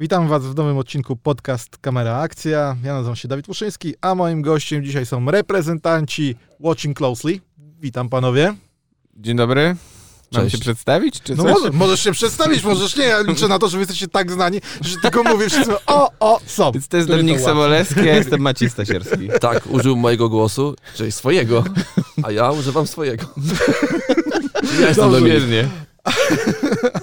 Witam Was w nowym odcinku podcast Kamera Akcja. Ja nazywam się Dawid Muszyński, a moim gościem dzisiaj są reprezentanci Watching Closely. Witam panowie. Dzień dobry. Mam Cześć. się przedstawić, czy No coś? może, możesz się przedstawić, możesz nie. Ja liczę na to, że wy jesteście tak znani, że tylko mówię wszyscy o, o, są. Więc to jest Dominik? Sobolewski, ja jestem Maciej Stasierski. Tak, użył mojego głosu, czyli swojego, a ja używam swojego. Ja jestem Dobrze. Dominik.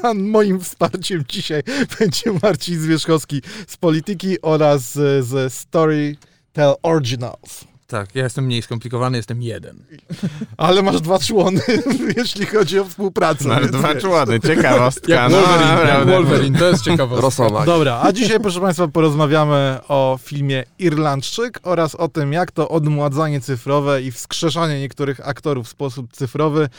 A moim wsparciem dzisiaj będzie Marcin Zwierzchowski z Polityki oraz ze Storytel Originals. Tak, ja jestem mniej skomplikowany, jestem jeden. Ale masz dwa człony, jeśli chodzi o współpracę. Masz dwa wiesz. człony, ciekawostka. Jak no, Wolverine, jak naprawdę. Wolverine, to jest ciekawe. Rosomak. Dobra, a dzisiaj, proszę Państwa, porozmawiamy o filmie Irlandczyk oraz o tym, jak to odmładzanie cyfrowe i wskrzeszanie niektórych aktorów w sposób cyfrowy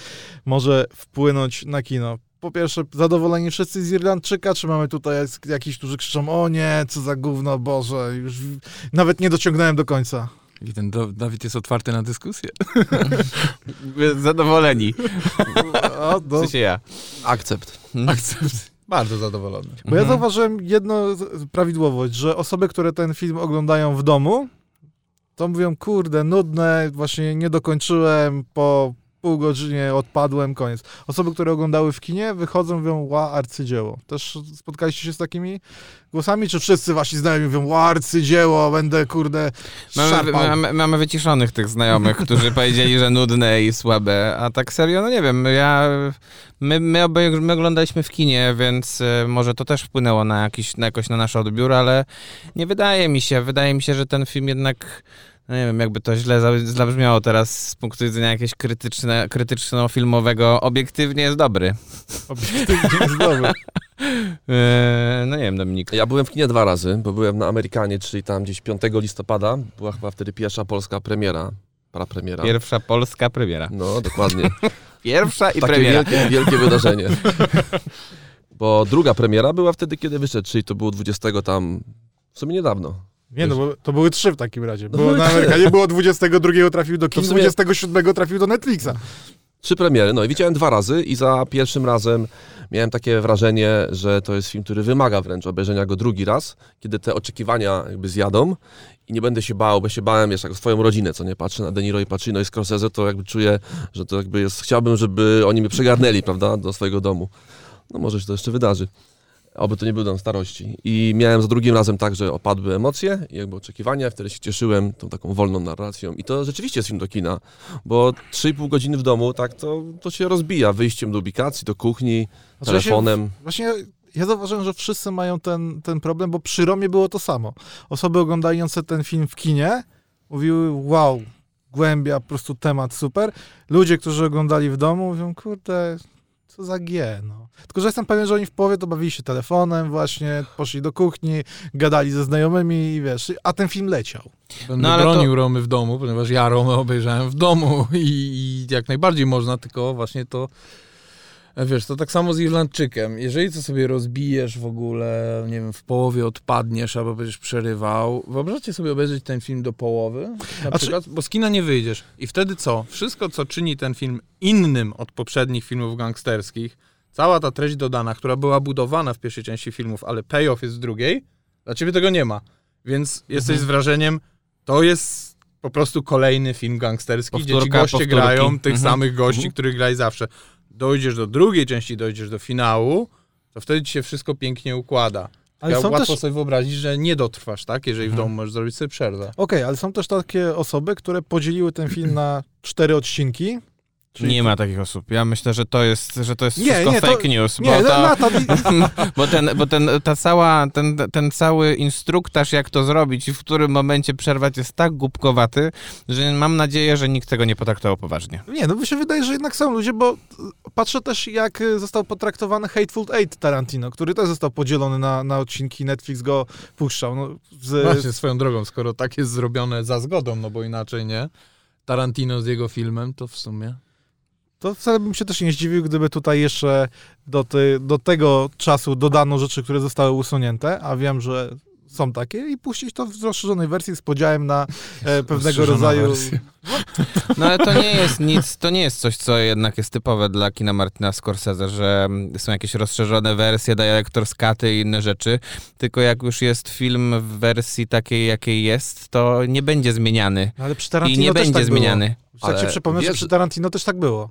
może wpłynąć na kino. Po pierwsze, zadowoleni wszyscy z Irlandczyka, czy mamy tutaj jak- jakiś, którzy krzyczą, o nie, co za gówno, Boże, już nawet nie dociągnąłem do końca. I ten Do- Dawid jest otwarty na dyskusję. Zadowoleni. O, W no, sensie ja. Akcept. Akcept. Bardzo zadowolony. Bo ja Mhm. zauważyłem jedną prawidłowość, że osoby, które ten film oglądają w domu, to mówią, kurde, nudne, właśnie nie dokończyłem, po pół godzinie odpadłem, koniec. Osoby, które oglądały w kinie, wychodzą, mówią, ła, arcydzieło. Też spotkaliście się z takimi głosami, czy wszyscy wasi znajomi mówią, ła, arcydzieło, będę, kurde, Mamy, mamy, mamy wyciszonych tych znajomych, którzy powiedzieli, że nudne i słabe, a tak serio, no nie wiem, ja, my, my oboje my oglądaliśmy w kinie, więc e, może to też wpłynęło na, jakiś, na jakoś na nasz odbiór, ale nie wydaje mi się, wydaje mi się, że ten film jednak, no nie wiem, jakby to źle za- zabrzmiało teraz z punktu widzenia jakiegoś krytyczne, krytyczno-filmowego, obiektywnie jest dobry. Obiektywnie jest dobry. E, no nie wiem, Dominik. Ja byłem w kinie dwa razy, bo byłem na Amerykanie, czyli tam gdzieś 5 listopada. Była chyba wtedy pierwsza polska premiera. Prapremiera. Pierwsza polska premiera. No, dokładnie. Pierwsza i Takie premiera. wielkie, wielkie wydarzenie. Bo druga premiera była wtedy, kiedy wyszedł, czyli to było 20 tam, w sumie niedawno. Nie, no bo to były trzy w takim razie. Było były na trzy. Amerykanie, było 22 trafił do kin, sumie- 27 trafił do Netflixa. Trzy premiery, no i widziałem dwa razy i za pierwszym razem miałem takie wrażenie, że to jest film, który wymaga wręcz obejrzenia go drugi raz, kiedy te oczekiwania jakby zjadą i nie będę się bał, bo się bałem jeszcze jako swoją rodzinę, co nie patrzę na De Niro i Pacino i Scorsese, to jakby czuję, że to jakby jest, chciałbym, żeby oni mnie przegarnęli, prawda, do swojego domu. No może się to jeszcze wydarzy. Oby to nie był dom starości. I miałem za drugim razem tak, że opadły emocje i jakby oczekiwania, wtedy się cieszyłem tą taką wolną narracją. I to rzeczywiście jest film do kina, bo 3,5 godziny w domu, tak, to, to się rozbija wyjściem do ubikacji, do kuchni, Znaczy, ja się- telefonem. Właśnie ja zauważyłem, że wszyscy mają ten, ten problem, bo przy Romie było to samo. Osoby oglądające ten film w kinie mówiły, wow, głębia, po prostu temat super. Ludzie, którzy oglądali w domu mówią, kurde, co za G, no. Tylko, że jestem pewien, że oni w połowie to bawili się telefonem właśnie, poszli do kuchni, gadali ze znajomymi i wiesz, a ten film leciał. Będę No, ale bronił to- Romy w domu, ponieważ ja Romę obejrzałem w domu i, i jak najbardziej można, tylko właśnie to Wiesz, to tak samo z Irlandczykiem. Jeżeli to sobie rozbijesz w ogóle, nie wiem, w połowie odpadniesz albo będziesz przerywał, wyobraźcie sobie obejrzeć ten film do połowy, na A czy- przykład, bo z kina nie wyjdziesz. I wtedy co? Wszystko, co czyni ten film innym od poprzednich filmów gangsterskich, cała ta treść dodana, która była budowana w pierwszej części filmów, ale payoff jest w drugiej, dla ciebie tego nie ma. Więc jesteś Mhm. z wrażeniem, to jest po prostu kolejny film gangsterski, gdzie ci Powtórka goście powtórki. grają tych Mhm. samych gości, Mhm. których grali zawsze. Dojdziesz do drugiej części, dojdziesz do finału, to wtedy ci się wszystko pięknie układa. Ale ja łatwo też... sobie wyobrazić, że nie dotrwasz, tak? Jeżeli w Mhm. domu możesz zrobić sobie przerwę. Okej, ale są też takie osoby, które podzieliły ten film na cztery odcinki. Czyli- Nie ma takich osób. Ja myślę, że to jest, że to jest Nie, wszystko nie, to- fake news. Nie, no, bo to, Natan, bo ten, bo ten, ta cała, ten, ten cały instruktaż, jak to zrobić i w którym momencie przerwać jest tak głupkowaty, że mam nadzieję, że nikt tego nie potraktował poważnie. Nie, no mi się wydaje, że jednak są ludzie, bo patrzę też, jak y, został potraktowany Hateful Eight Tarantino, który też został podzielony na, na odcinki, Netflix go puszczał. No, z, Właśnie, swoją drogą, skoro tak jest zrobione za zgodą, no bo inaczej nie, Tarantino z jego filmem, to w sumie... to wcale bym się też nie zdziwił, gdyby tutaj jeszcze do, ty, do tego czasu dodano rzeczy, które zostały usunięte, a wiem, że są takie, i puścić to w rozszerzonej wersji z podziałem na e, pewnego rodzaju... wersja. No ale to nie jest nic, to nie jest coś, co jednak jest typowe dla kina Martina Scorsese, że mm, są jakieś rozszerzone wersje, director's cuty i inne rzeczy, tylko jak już jest film w wersji takiej, jakiej jest, to nie będzie zmieniany. No, ale przy I Tarantino nie też będzie tak zmieniany. Było. Ja ci Ale przypomnę, że przy Tarantino też tak było.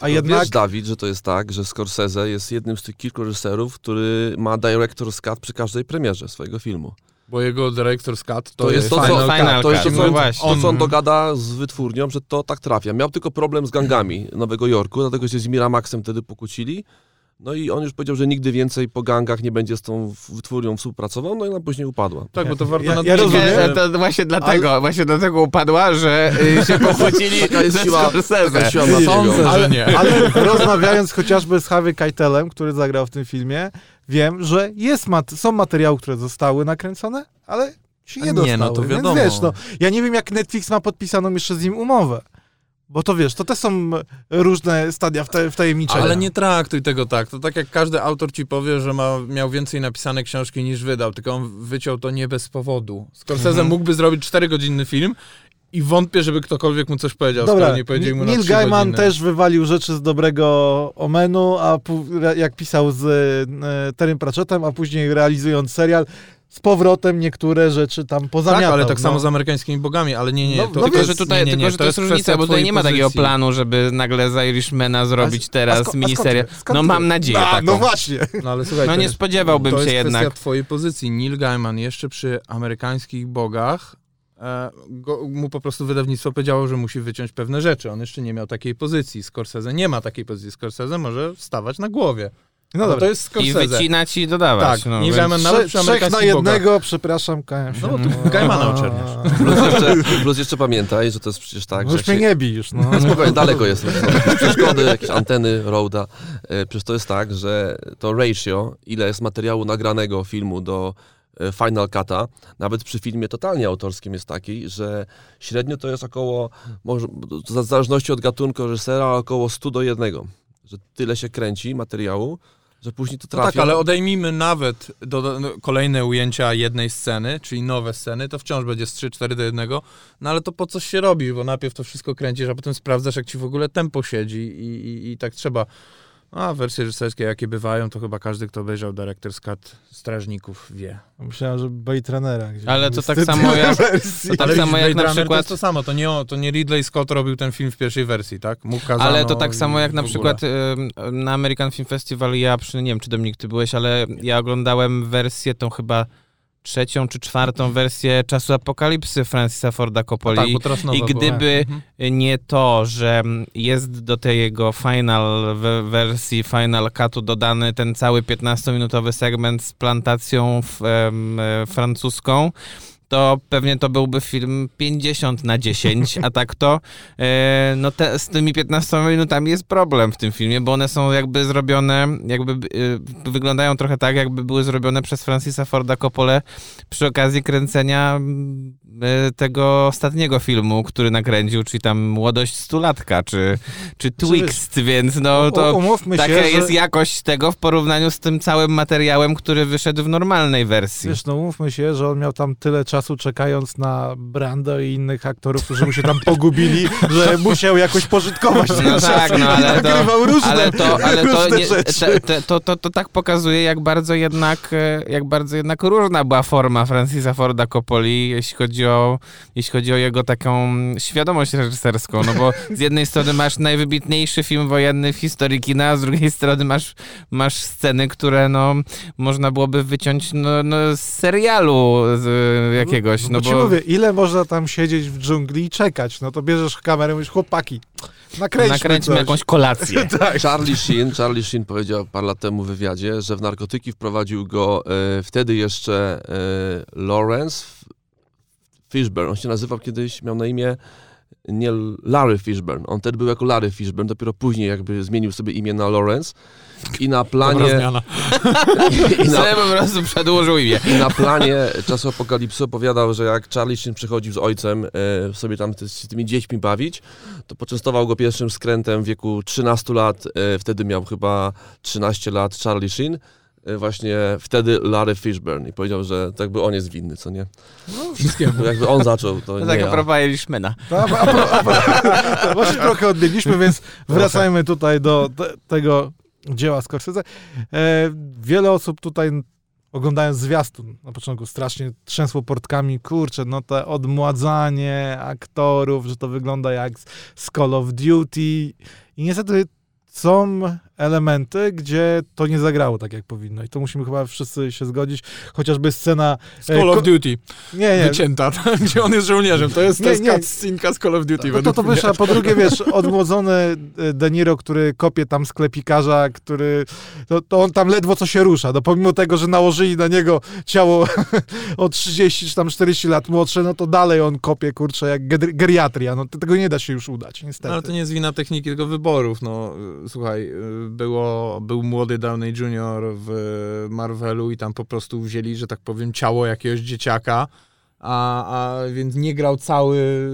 A A jednak... Wiesz, Dawid, że to jest tak, że Scorsese jest jednym z tych kilku reżyserów, który ma director's cut przy każdej premierze swojego filmu. Bo jego director's cut to, To jest to, co, Final Cut. to, jest to, No co, właśnie. to, co on On- dogada z wytwórnią, że to tak trafia. Miał tylko problem z gangami Nowego Jorku, dlatego się z Miramaxem wtedy pokłócili. No i on już powiedział, że nigdy więcej po gangach nie będzie z tą wytwórnią współpracował, no i ona później upadła. Tak, bo to warto Ja- ja rozumiem. Że to właśnie dlatego, właśnie dlatego upadła, że y, się jest ze siła, siła. Sądzę, że nie. Ale rozmawiając chociażby z Harvey Keitelem, który zagrał w tym filmie, wiem, że jest mat- są materiały, które zostały nakręcone, ale się nie Nie, dostały. no to wiadomo. Więc wiesz, no, ja nie wiem, jak Netflix ma podpisaną jeszcze z nim umowę. Bo to wiesz, to też są różne stadia w, te, w tajemniczeniu. Ale nie traktuj tego tak. To tak jak każdy autor ci powie, że ma, miał więcej napisane książki niż wydał, tylko on wyciął to nie bez powodu. Scorsese Mhm. mógłby zrobić 4-godzinny film i wątpię, żeby ktokolwiek mu coś powiedział, Dobra, nie powiedzieli mu Neil 3 Gaiman godziny. też wywalił rzeczy z dobrego Omenu, a jak pisał z e, Terrym Pratchettem, a później realizując serial, z powrotem niektóre rzeczy tam Tak, pozamiatał. ale tak no. samo z amerykańskimi bogami, ale nie, nie. No, to no Tylko, więc- że tutaj, nie, nie, tylko, że to jest różnica, kwestia bo tutaj nie ma takiego pozycji. planu, żeby nagle z Irishmana zrobić teraz A sko- a miniserię. No mam nadzieję A, taką. No właśnie. No ale słuchaj, No to nie jest- spodziewałbym to się jest jednak. kwestia twojej pozycji. Neil Gaiman jeszcze przy amerykańskich bogach e, go, mu po prostu wydawnictwo powiedziało, że musi wyciąć pewne rzeczy. On jeszcze nie miał takiej pozycji. Scorsese nie ma takiej pozycji. Scorsese może wstawać na głowie. No No dobra. to jest I wycinać i dodawać. Tak, no, Neil więc- nawet Trze- trzech na jednego, przepraszam, kałem się. No, tu Gaimana oczerniasz. Plus jeszcze, plus jeszcze pamiętaj, że to jest przecież tak, No że już mnie się, nie bij już, no. No spokojnie, daleko jest. Jakieś przeszkody, jakieś anteny, roada. E, Przecież to jest tak, że to ratio, ile jest materiału nagranego filmu do e, Final Cut'a, nawet przy filmie totalnie autorskim jest taki, że średnio to jest około, może, w zależności od gatunku reżysera, około 100 do 1. Że tyle się kręci materiału, że później to No trafia. tak, ale odejmijmy nawet do, do, no, kolejne ujęcia jednej sceny, czyli nowe sceny, to wciąż będzie z 3-4 do 1, no ale to po coś się robi, bo najpierw to wszystko kręcisz, a potem sprawdzasz, jak ci w ogóle tempo siedzi i, i, i tak trzeba. A wersje reżyserskie, jakie bywają, to chyba każdy, kto obejrzał Director's Cut Strażników wie. Myślałem, że Blade Runnera. Gdzie Ale to tak samo jak- to tak samo jak na Runner To przykład- jest to samo, to nie, to nie Ridley Scott robił ten film w pierwszej wersji, tak? Mu kazano Ale to tak samo jak na przykład na American Film Festival, ja przy, nie wiem, czy Dominik ty byłeś, ale ja oglądałem wersję, tą chyba trzecią czy czwartą wersję Czasu Apokalipsy Francisa Forda Coppoli. Tak, teraz nowa I gdyby Mhm. nie to, że jest do tej jego final we- wersji, final cutu dodany ten cały 15-minutowy segment z plantacją e, francuską, to pewnie to byłby film 50 na 10, a tak to e, no te, z tymi 15 minutami jest problem w tym filmie, bo one są jakby zrobione, jakby e, wyglądają trochę tak, jakby były zrobione przez Francisa Forda Coppolę przy okazji kręcenia e, tego ostatniego filmu, który nakręcił, czyli tam Młodość Stulatka, czy, czy Twixt, więc no to Umówmy taka się, jest że, jakość tego w porównaniu z tym całym materiałem, który wyszedł w normalnej wersji. Wiesz, no umówmy się, że on miał tam tyle czasu czekając na Brando i innych aktorów, którzy mu się tam pogubili, że musiał jakoś pożytkować ten No czas tak, no ale to, różne, ale to, ale to, nie, te, to, to, to tak pokazuje, jak bardzo jednak, e, jak bardzo jednak różna była forma Francisa Forda Coppoli, jeśli chodzi o, jeśli chodzi o jego taką świadomość reżyserską, no bo z jednej strony masz najwybitniejszy film wojenny w historii kina, a z drugiej strony masz, masz sceny, które no, można byłoby wyciąć no, no, z serialu z jakiegoś, no bo ci bo... mówię, ile można tam siedzieć w dżungli i czekać? No to bierzesz kamerę i mówisz, chłopaki, nakręćmy, Nakręćmy jakąś kolację. tak. Charlie Sheen, Charlie Sheen powiedział parę lat temu w wywiadzie, że w narkotyki wprowadził go e, wtedy jeszcze e, Lawrence Fishburne. On się nazywał kiedyś, miał na imię nie Larry Fishburne. On wtedy był jako Larry Fishburne, dopiero później jakby zmienił sobie imię na Lawrence. I na planie, zmiana. i na, po prostu przedłużył imię. i na planie czasu apokalipsy opowiadał, że jak Charlie Sheen przychodził z ojcem e, sobie tam z tymi dziećmi bawić, to poczęstował go pierwszym skrętem w wieku 13 lat, e, wtedy miał chyba 13 lat Charlie Sheen, właśnie wtedy Larry Fishburne i powiedział, że tak by on jest winny, co nie? No, wszystkiemu. Jakby on zaczął, to To nie tak a propos Irishmana. A, a, pro- a, pro- właśnie trochę odbiegliśmy, więc wracajmy tutaj do te, tego dzieła Scorsese. E, wiele osób tutaj oglądając zwiastun na początku strasznie trzęsło portkami, kurczę, no to odmładzanie aktorów, że to wygląda jak z- z Call of Duty i niestety są elementy, gdzie to nie zagrało tak, jak powinno i to musimy chyba wszyscy się zgodzić, chociażby scena... Z Call e, of Duty. Nie, nie, Wycięta, tam, gdzie on jest żołnierzem. To jest, to Nie, jest nie. cutscenka z Call of Duty. No to, to mnie. wiesz, a po drugie, wiesz, odmłodzony e, De Niro, który kopie tam sklepikarza, który, to, to on tam ledwo co się rusza, no pomimo tego, że nałożyli na niego ciało o 30 czy tam 40 lat młodsze, no to dalej on kopie, kurczę, jak geriatria, no to tego nie da się już udać, niestety. No, ale to nie jest wina techniki, tylko wyborów. No, y, słuchaj, y, było, był młody Downey Jr. w Marvelu i tam po prostu wzięli, że tak powiem, ciało jakiegoś dzieciaka, a, a więc nie grał cały,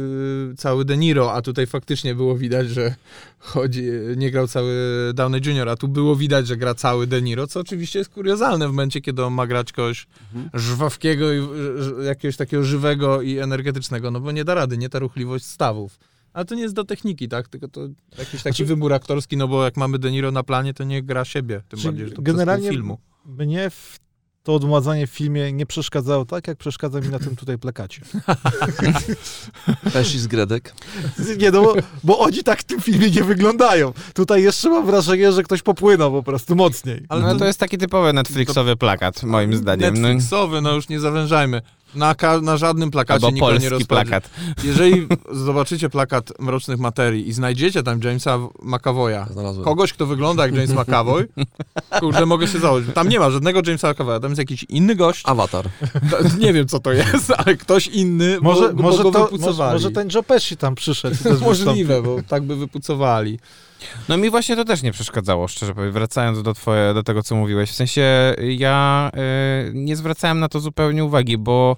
cały De Niro, a tutaj faktycznie było widać, że chodzi, nie grał cały Downey Jr., a tu było widać, że gra cały De Niro, co oczywiście jest kuriozalne w momencie, kiedy on ma grać kogoś żwawkiego, i, jakiegoś takiego żywego i energetycznego, no bo nie da rady, nie ta ruchliwość stawów. Ale to nie jest do techniki, tak? Tylko to jakiś taki Znaczy- wybór aktorski, no bo jak mamy De Niro na planie, to nie gra siebie, tym Czyli bardziej, że to generalnie- filmu. Mnie w to odmładzanie w filmie nie przeszkadzało tak, jak przeszkadza mi na tym tutaj plakacie. Pesci z Gredek. Nie, no, bo, bo oni tak w tym filmie nie wyglądają. Tutaj jeszcze mam wrażenie, że ktoś popłynął po prostu mocniej. Ale no to jest taki typowy Netflixowy plakat, moim zdaniem. No, Netflixowy, no już nie zawężajmy. Na, ka- na żadnym plakacie albo nikogo nie polski rozchodzi. plakat. Jeżeli zobaczycie plakat Mrocznych Materii i znajdziecie tam Jamesa McAvoya, Znalazłem. kogoś, kto wygląda jak James McAvoy, kurde, mogę się założyć. Tam nie ma żadnego Jamesa McAvoya, tam jest jakiś inny gość. Awatar. To- Nie wiem, co to jest, ale ktoś inny, Może, bo, może, bo go to, może, wypucowali. może ten Joe Pesci tam przyszedł. też wystąpił. Możliwe, bo tak by wypucowali. No mi właśnie to też nie przeszkadzało, szczerze powiem, wracając do, twoje, do tego, co mówiłeś. W sensie ja y, nie zwracałem na to zupełnie uwagi, bo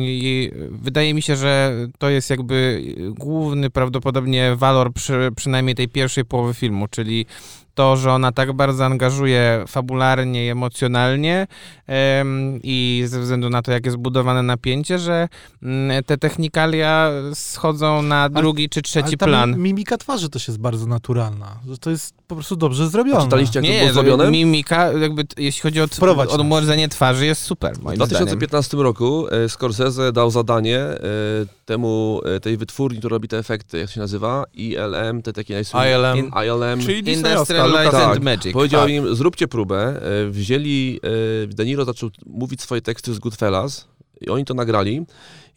i wydaje mi się, że to jest jakby główny prawdopodobnie walor przy, przynajmniej tej pierwszej połowy filmu, czyli to, że ona tak bardzo angażuje fabularnie i emocjonalnie em, i ze względu na to, jak jest budowane napięcie, że mm, te technikalia schodzą na drugi czy trzeci Ale ta plan. mimika twarzy też jest bardzo naturalna. Że to jest po prostu dobrze zrobione. A czytaliście, jak nie, to było zrobione? mimika, jakby jeśli chodzi o odmłodzenie twarzy, jest super, W moim zdaniem. 2015 roku e, Scorsese dał zadanie e, temu, e, tej wytwórni, która robi te efekty, jak się nazywa? ILM, te takie najsłynniejsze. ILM. In- ILM. Czyli Industrial Light Tak. and Magic. Powiedział tak. im, zróbcie próbę. E, Wzięli, e, De Niro zaczął mówić swoje teksty z Goodfellas i oni to nagrali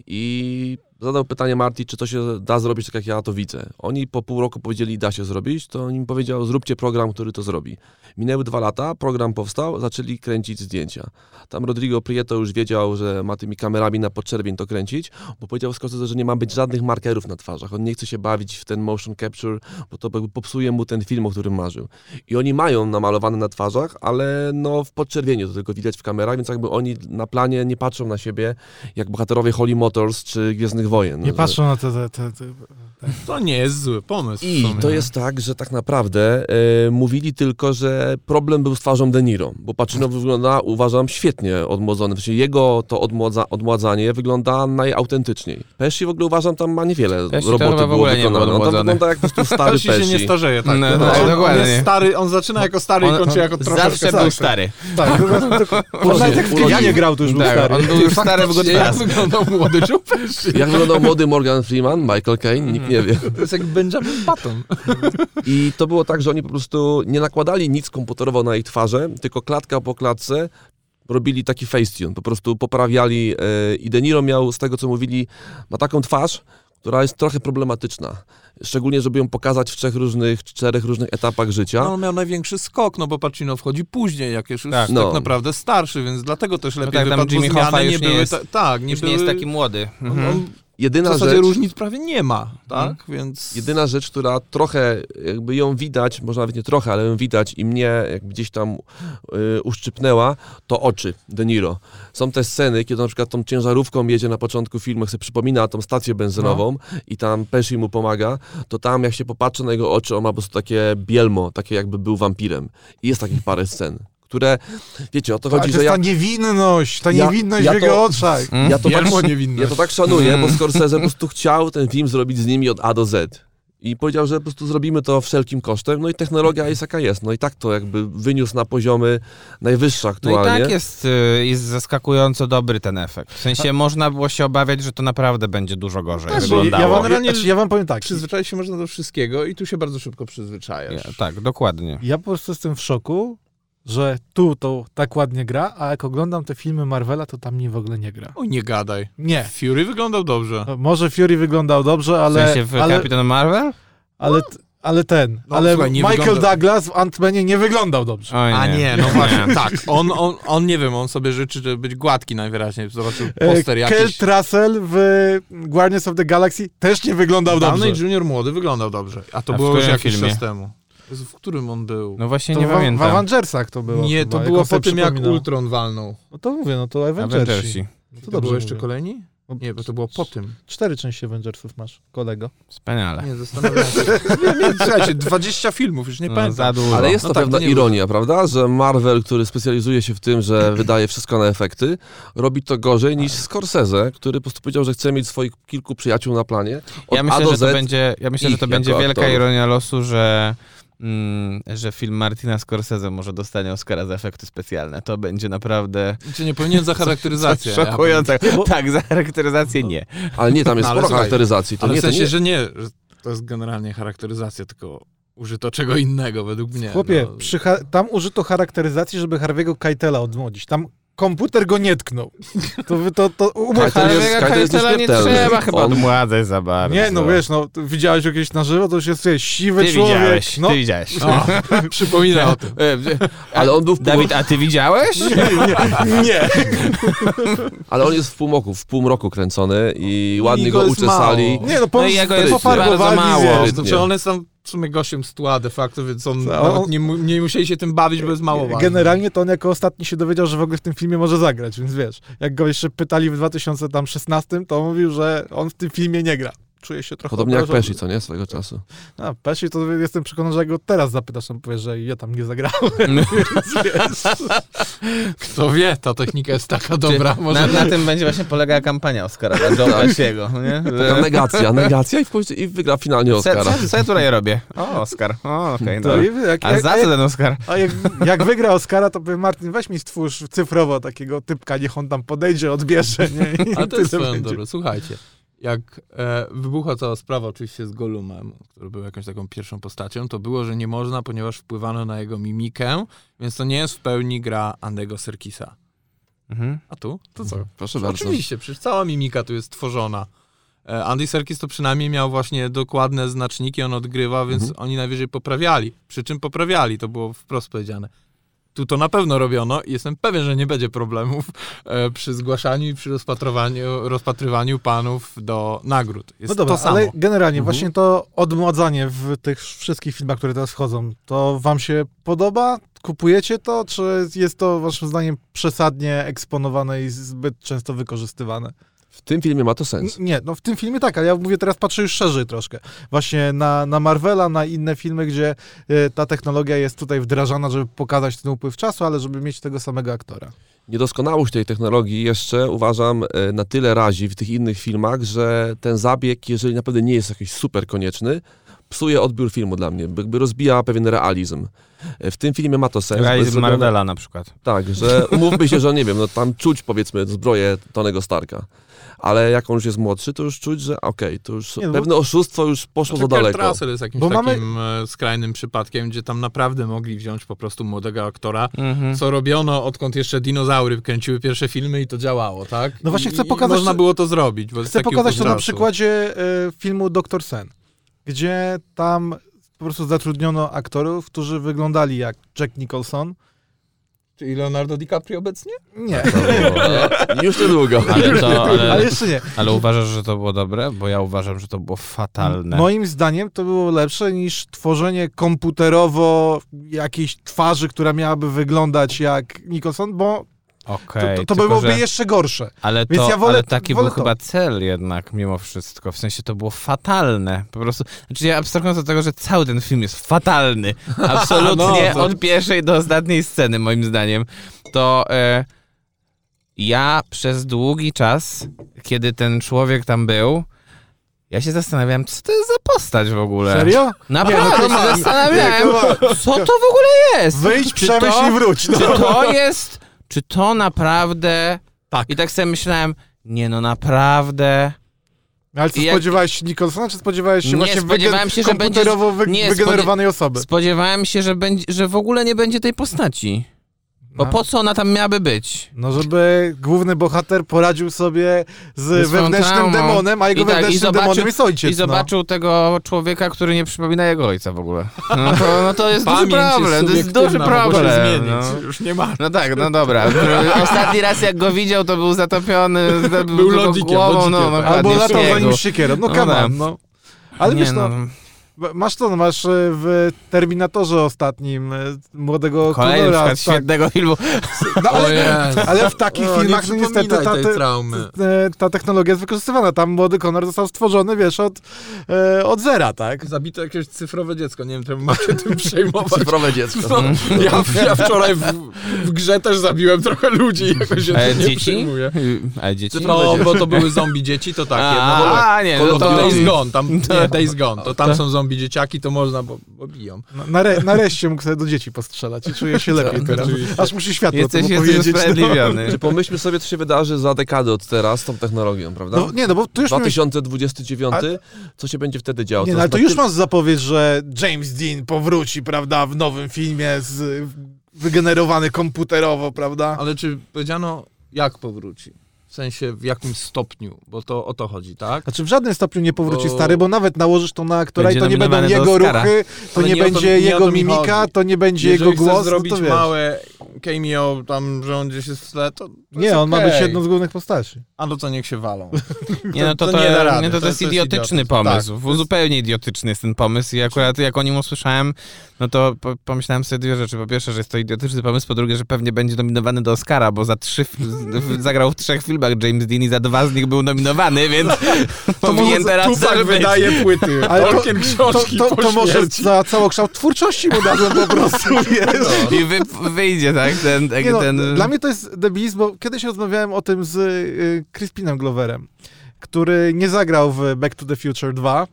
i zadał pytanie Marty, czy to się da zrobić tak, jak ja to widzę. Oni po pół roku powiedzieli, da się zrobić, to on im powiedział, zróbcie program, który to zrobi. Minęły dwa lata, program powstał, zaczęli kręcić zdjęcia. Tam Rodrigo Prieto już wiedział, że ma tymi kamerami na podczerwień to kręcić, bo powiedział Scorsese, że nie ma być żadnych markerów na twarzach. On nie chce się bawić w ten motion capture, bo to popsuje mu ten film, o którym marzył. I oni mają namalowane na twarzach, ale no w podczerwieniu to tylko widać w kamerach, więc jakby oni na planie nie patrzą na siebie jak bohaterowie Holy Motors czy Gwiezdnych Wojen. Nie że- patrzą na te... te, te, te. To nie jest zły pomysł. I to jest tak, że tak naprawdę e, mówili tylko, że problem był z twarzą De Niro, bo Pacino wygląda, uważam, świetnie odmłodzony. W sensie jego to odmłodza, odmładzanie wygląda najautentyczniej. Pesci w ogóle uważam tam ma niewiele Pesci roboty w było ogóle nie wykonane. On wygląda jak po prostu stary Pesci się nie starzeje, tak. No, No, tak, on, on dokładnie. jest stary, on zaczyna jako stary i On- kończy jako troszeczkę Zawsze stary. był stary. Tak, on nawet jak w. Kiewianie grał, to już był Tak, stary. on był już stary w Faktycznie, Jak wyglądał młody Joe Pesci? Jak wyglądał młody Morgan Freeman, Michael Caine, nikt nie wie. To jest jak Benjamin Button. I to było tak, że oni po prostu nie nakładali nic komputerowo na ich twarze, tylko klatka po klatce robili taki facetune, po prostu poprawiali e, i De Niro miał, z tego co mówili, ma taką twarz, która jest trochę problematyczna. Szczególnie, żeby ją pokazać w trzech różnych, czterech różnych etapach życia. No, on miał największy skok, no bo Pacino wchodzi później, jak już Tak. tak, No. tak naprawdę starszy, więc dlatego też lepiej tak, tam wypadł, Jimmy zmiany Hoffa nie nie były... jest- ta, tak, nie Już były... nie jest taki młody. On, Mhm. on w Jedyna zasadzie rzecz, różnic prawie nie ma, tak? Więc... jedyna rzecz, która trochę jakby ją widać, może nawet nie trochę, ale ją widać i mnie jakby gdzieś tam y, uszczypnęła, to oczy De Niro. Są te sceny, kiedy na przykład tą ciężarówką jedzie na początku filmu, sobie przypomina tą stację benzynową i tam Pesci mu pomaga, to tam jak się popatrzy na jego oczy, on ma po prostu takie bielmo, takie jakby był wampirem. I jest takich parę scen. Które, wiecie, o to Ale chodzi, to że jest ja, ta niewinność, ta Ja- niewinność ja w jego to- oczach. Mm? ja to tak, ja to tak szanuję, bo Mm. Scorsese po prostu chciał ten film zrobić z nimi od A do Z. I powiedział, że po prostu zrobimy to wszelkim kosztem, no i technologia jest jaka jest. No i tak to jakby wyniósł na poziomy najwyższe No i aktualnie. tak jest, y, jest zaskakująco dobry ten efekt. W sensie można było się obawiać, że to naprawdę będzie dużo gorzej Tak, wyglądało. Ja wam, Generalnie- znaczy, ja wam powiem tak, Przyzwyczaić się można do wszystkiego i tu się bardzo szybko przyzwyczajasz. Ja, tak, dokładnie. ja po prostu jestem w szoku, że tu to tak ładnie gra, a jak oglądam te filmy Marvela, to tam nie w ogóle nie gra. Oj, nie gadaj. Nie. Fury wyglądał dobrze. No, Może Fury wyglądał dobrze, W ale, sensie w ale, Kapitan Marvel? ale, ale ten, No, ale słuchaj, nie Michael wygląda- Douglas w Ant-Manie nie wyglądał dobrze. Oj, A nie, no właśnie, tak. On, on, on nie wiem, on sobie życzy, żeby być gładki najwyraźniej. Zobaczył E, poster jakiś. Kurt Russell w Guardians of the Galaxy też nie wyglądał Downey dobrze. Junior młody wyglądał dobrze. A to A w było już jakiś filmie? czas temu. W którym on był? No właśnie To nie w, w pamiętam. Avengersach to było. nie, chyba, to było po tym, jak. Ultron walnął. No to mówię, no to Avengersi. Avengersi. No to To, było jeszcze mówię. kolejni? No, Nie, bo to było po tym. Cztery części Avengersów masz, kolego. Wspaniale. Nie, zastanawiam się. nie, nie, słuchajcie, 20 filmów, już nie No, pamiętam. za dużo. Ale jest No to tak, pewna ironia, prawda? Że Marvel, który specjalizuje się w tym, że wydaje wszystko na efekty, robi to gorzej niż Scorsese, który po prostu powiedział, że chce mieć swoich kilku przyjaciół na planie. Od Ja A myślę, do że to Z. będzie, ja myślę, że to będzie wielka aktorów. ironia losu, że, mm, że film Martina Scorsese może dostanie Oscara za efekty specjalne. To będzie naprawdę Czy nie powinien za charakteryzację? szokujące. Tak, za charakteryzację nie. Ale nie, tam jest No, sporo słuchaj, charakteryzacji. To Ale nie, w to sensie, nie, że nie, że to jest generalnie charakteryzacja, tylko użyto czego innego według mnie. Chłopie, no. tam użyto charakteryzacji, żeby Harvey'ego Keitela odmłodzić. Tam komputer go nie tknął. To, wy- to, to umów, Keitel jest- Harvey'ego Keitel jest Keitela nie trzeba chyba On- odmładzać za bardzo. Nie, no wiesz, no, widziałeś go kiedyś na żywo, to już jest wiesz, siwy Ty człowiek. widziałeś, no, ty widziałeś. O, przypomina o tym. E, ale on był w pół, Dawid, a ty widziałeś? nie, nie, nie. ale on jest w półmroku, w półmroku kręcony i ładnie I go go uczesali. mało. Nie, no, po, No i jego jest bardzo mało. Znaczy on jest tam w sumie gościem z tła de facto, więc on, on- nie, nie musieli się tym bawić, bo jest mało. Generalnie to on jako ostatni się dowiedział, że w ogóle w tym filmie może zagrać, więc wiesz, jak go jeszcze pytali w 2016, to mówił, że on w tym filmie nie gra. Czuje się trochę Podobnie jak obrażony. Pesci, co nie? Swego czasu. A, Pesci to jestem przekonany, że jak go teraz zapytasz, on powie, że ja tam nie zagrałem, więc wiesz. Kto wie, ta technika jest taka dobra. Może Na, na tym będzie właśnie polegała kampania Oscara dla Joe Pesciego, nie? Taka negacja, negacja i, w końcu, i wygra finalnie Co, Oscara. co, co ja tutaj robię? O, Oscar. O, okej, i jak, A jak, za co ten Oscar? a jak, jak wygra Oscara, to powie Martin, weź mi stwórz cyfrowo takiego typka, niech on tam podejdzie, odbierze, nie? I Ale to jest dobre. Słuchajcie, jak e, wybuchła cała sprawa oczywiście z Golumem, który był jakąś taką pierwszą postacią, to było, że nie można, ponieważ wpływano na jego mimikę, więc to nie jest w pełni gra Andego Serkisa. Mhm. A tu? To co? Proszę bardzo. Oczywiście, przecież cała mimika tu jest tworzona. E, Andy Serkis to przynajmniej miał właśnie dokładne znaczniki, on odgrywa, więc Mhm. oni najwyżej poprawiali. Przy czym poprawiali, to było wprost powiedziane. Tu to na pewno robiono i jestem pewien, że nie będzie problemów e, przy zgłaszaniu i przy rozpatrywaniu, rozpatrywaniu panów do nagród. Jest No dobra, to samo. ale generalnie Mhm. właśnie to odmładzanie w tych wszystkich filmach, które teraz wchodzą, to wam się podoba? Kupujecie to, czy jest to waszym zdaniem przesadnie eksponowane i zbyt często wykorzystywane? W tym filmie ma to sens. N- Nie, no w tym filmie tak, ale ja mówię teraz, patrzę już szerzej troszkę. Właśnie na, na Marvela, na inne filmy, gdzie e, ta technologia jest tutaj wdrażana, żeby pokazać ten upływ czasu, ale żeby mieć tego samego aktora. Niedoskonałość tej technologii jeszcze uważam e, na tyle razi w tych innych filmach, że ten zabieg, jeżeli naprawdę nie jest jakiś super konieczny, psuje odbiór filmu dla mnie, jakby rozbija pewien realizm. E, W tym filmie ma to sens. Realizm Marvela na przykład. Tak, że umówmy się, że nie wiem, no tam czuć powiedzmy zbroję Tonego Starka. Ale jak on już jest młodszy, to już czuć, że okej, to już Nie, no bo- pewne oszustwo już poszło Znaczy, za Kurt daleko. Russell jest jakimś Bo mamy- takim e, skrajnym przypadkiem, gdzie tam naprawdę mogli wziąć po prostu młodego aktora, Mhm. co robiono, odkąd jeszcze dinozaury kręciły pierwsze filmy i to działało, tak? No właśnie I, chcę i pokazać, Można że- było to zrobić. Bo Chcę pokazać to na przykładzie e, filmu Doktor Sen, gdzie tam po prostu zatrudniono aktorów, którzy wyglądali jak Jack Nicholson. Czyli Leonardo DiCaprio obecnie? Nie, było- Już niedługo. Ale to, ale ale, jeszcze nie. ale uważasz, że to było dobre? Bo ja uważam, że to było fatalne. Moim zdaniem to było lepsze niż tworzenie komputerowo jakiejś twarzy, która miałaby wyglądać jak Nicholson, bo Okej, to, to, to tylko byłoby że- jeszcze gorsze. Ale, Więc to, ja wolę- ale taki wolę był to. chyba cel jednak mimo wszystko. W sensie to było fatalne. Po prostu. Znaczy ja abstrahując od tego, że cały ten film jest fatalny. Absolutnie No, od pierwszej do ostatniej sceny, moim zdaniem. To e, ja przez długi czas, kiedy ten człowiek tam był, ja się zastanawiałem, co to jest za postać w ogóle. Serio? Naprawdę Nie, no, się zastanawiałem, Nie, co to w ogóle jest. Wyjdź, przemyśl to- i wróć. No. Czy to jest, czy to naprawdę... Tak. I tak sobie myślałem, nie no naprawdę... Ale co, jak- spodziewałeś się Nicholsona, czy spodziewałeś się Nie, właśnie spodziewałem się, że będzie- komputerowo wy, nie, wygenerowanej osoby? Spodziewałem się, że, będzie, że w ogóle nie będzie tej postaci. Bo No. po co ona tam miałaby być? No, żeby główny bohater poradził sobie z swoją wewnętrznym traumą. demonem, a jego I tak, i wewnętrznym zobaczył- demonem jest ojciec. I zobaczył tego człowieka, który nie przypomina jego ojca w ogóle. No to, no to jest duży Pamięć problem, to jest duży się problem. zmienić. No. Już nie ma. no tak, no dobra. Ostatni raz jak go widział, to był zatopiony był, lodnikiem, głową, lodnikiem, no, tak. No. Albo latał za nim siekierą. No No come on, no. Ale Nie, wiesz, no, masz to, no, masz e, w Terminatorze ostatnim e, młodego Kolejny Connora, przykład świetnego filmu. No, ale, ale w takich O, filmach, nie no niestety, ta, ta technologia jest wykorzystywana. Tam młody Connor został stworzony, wiesz, od, e, od zera, tak? Zabito jakieś cyfrowe dziecko, nie wiem, czemu ma się tym przejmować. Cyfrowe dziecko. No, ja, ja wczoraj w, w grze też zabiłem trochę ludzi i jakoś się dzieci? dzieci? No, bo to były zombie dzieci, to tak. A, jedno, a, nie, to, no to to- Days Gone, tam, nie, Days Gone, to tam są zombie dzieciaki, to można, bo, bo biją. Na- Nare, nareszcie mógł sobie do dzieci postrzelać i czuje się lepiej Tak, teraz. oczywiście. Aż musi światło Jesteś, to jesteś powiedzieć. No. usprawiedliwiony. Czy pomyślmy sobie, co się wydarzy za dekadę od teraz z tą technologią, prawda? No, nie, no bo tu już miałeś, 2029, co się będzie wtedy działo? nie, To no, ale to na już tym- masz zapowiedź, że James Dean powróci, prawda, w nowym filmie z wygenerowany komputerowo, prawda? Ale czy powiedziano, jak powróci? W sensie w jakim stopniu, bo to o to chodzi, tak? Znaczy w żadnym stopniu nie powróci Bo- stary, bo nawet nałożysz to na aktora Będzie i to nie będą jego ruchy, to nie, nie to- będzie nie o jego to mi mimika, to nie będzie Jeżeli jego głos, zrobić no to wiesz. małe cameo, tam, że on gdzieś jest w tle, to, to Nie, jest on ma być jedną z głównych postaci. A no to niech się walą. Nie, no to, to to, nie da rady, nie, to, to- to jest to jest idiotyczny idiotyzm. pomysł. Tak. Zupełnie idiotyczny jest ten pomysł i akurat jak o nim usłyszałem, no to po, pomyślałem sobie dwie rzeczy. Po pierwsze, że jest to idiotyczny pomysł, po drugie, że pewnie będzie nominowany do Oscara, bo za trzy, zagrał w trzech filmach James Dean i za dwa z nich był nominowany, więc powinien teraz Tupac też być. wydaje płyty, Ale to- To, książki to, po to może za całokształt twórczości mu dadzą po prostu, wiesz. I wy, wyjdzie, tak? Ten, Nie no, ten... Dla mnie to jest debilizm, bo kiedyś rozmawiałem o tym z y, Crispinem Gloverem, który nie zagrał w Back to the Future 2.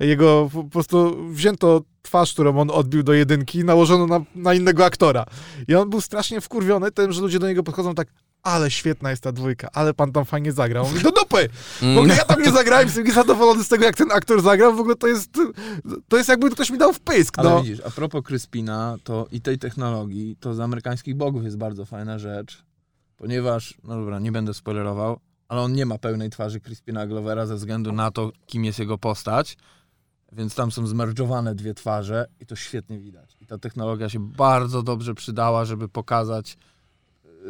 Jego po prostu wzięto twarz, którą on odbił do jedynki i nałożono na, na innego aktora. I on był strasznie wkurwiony tym, że ludzie do niego podchodzą tak, ale świetna jest ta dwójka, ale pan tam fajnie zagrał. Mówi, do dupy! W Mm. ogóle ja tam nie zagrałem, jestem niezadowolony z tego, jak ten aktor zagrał. W ogóle to jest, to jest jakby ktoś mi dał w pysk. Ale No. widzisz, a propos Kryspina to i tej technologii, to z amerykańskich bogów jest bardzo fajna rzecz, ponieważ, no dobra, nie będę spoilerował, ale on nie ma pełnej twarzy Crispina Glovera ze względu na to, kim jest jego postać, więc tam są zmerdżowane dwie twarze i to świetnie widać. I ta technologia się bardzo dobrze przydała, żeby pokazać,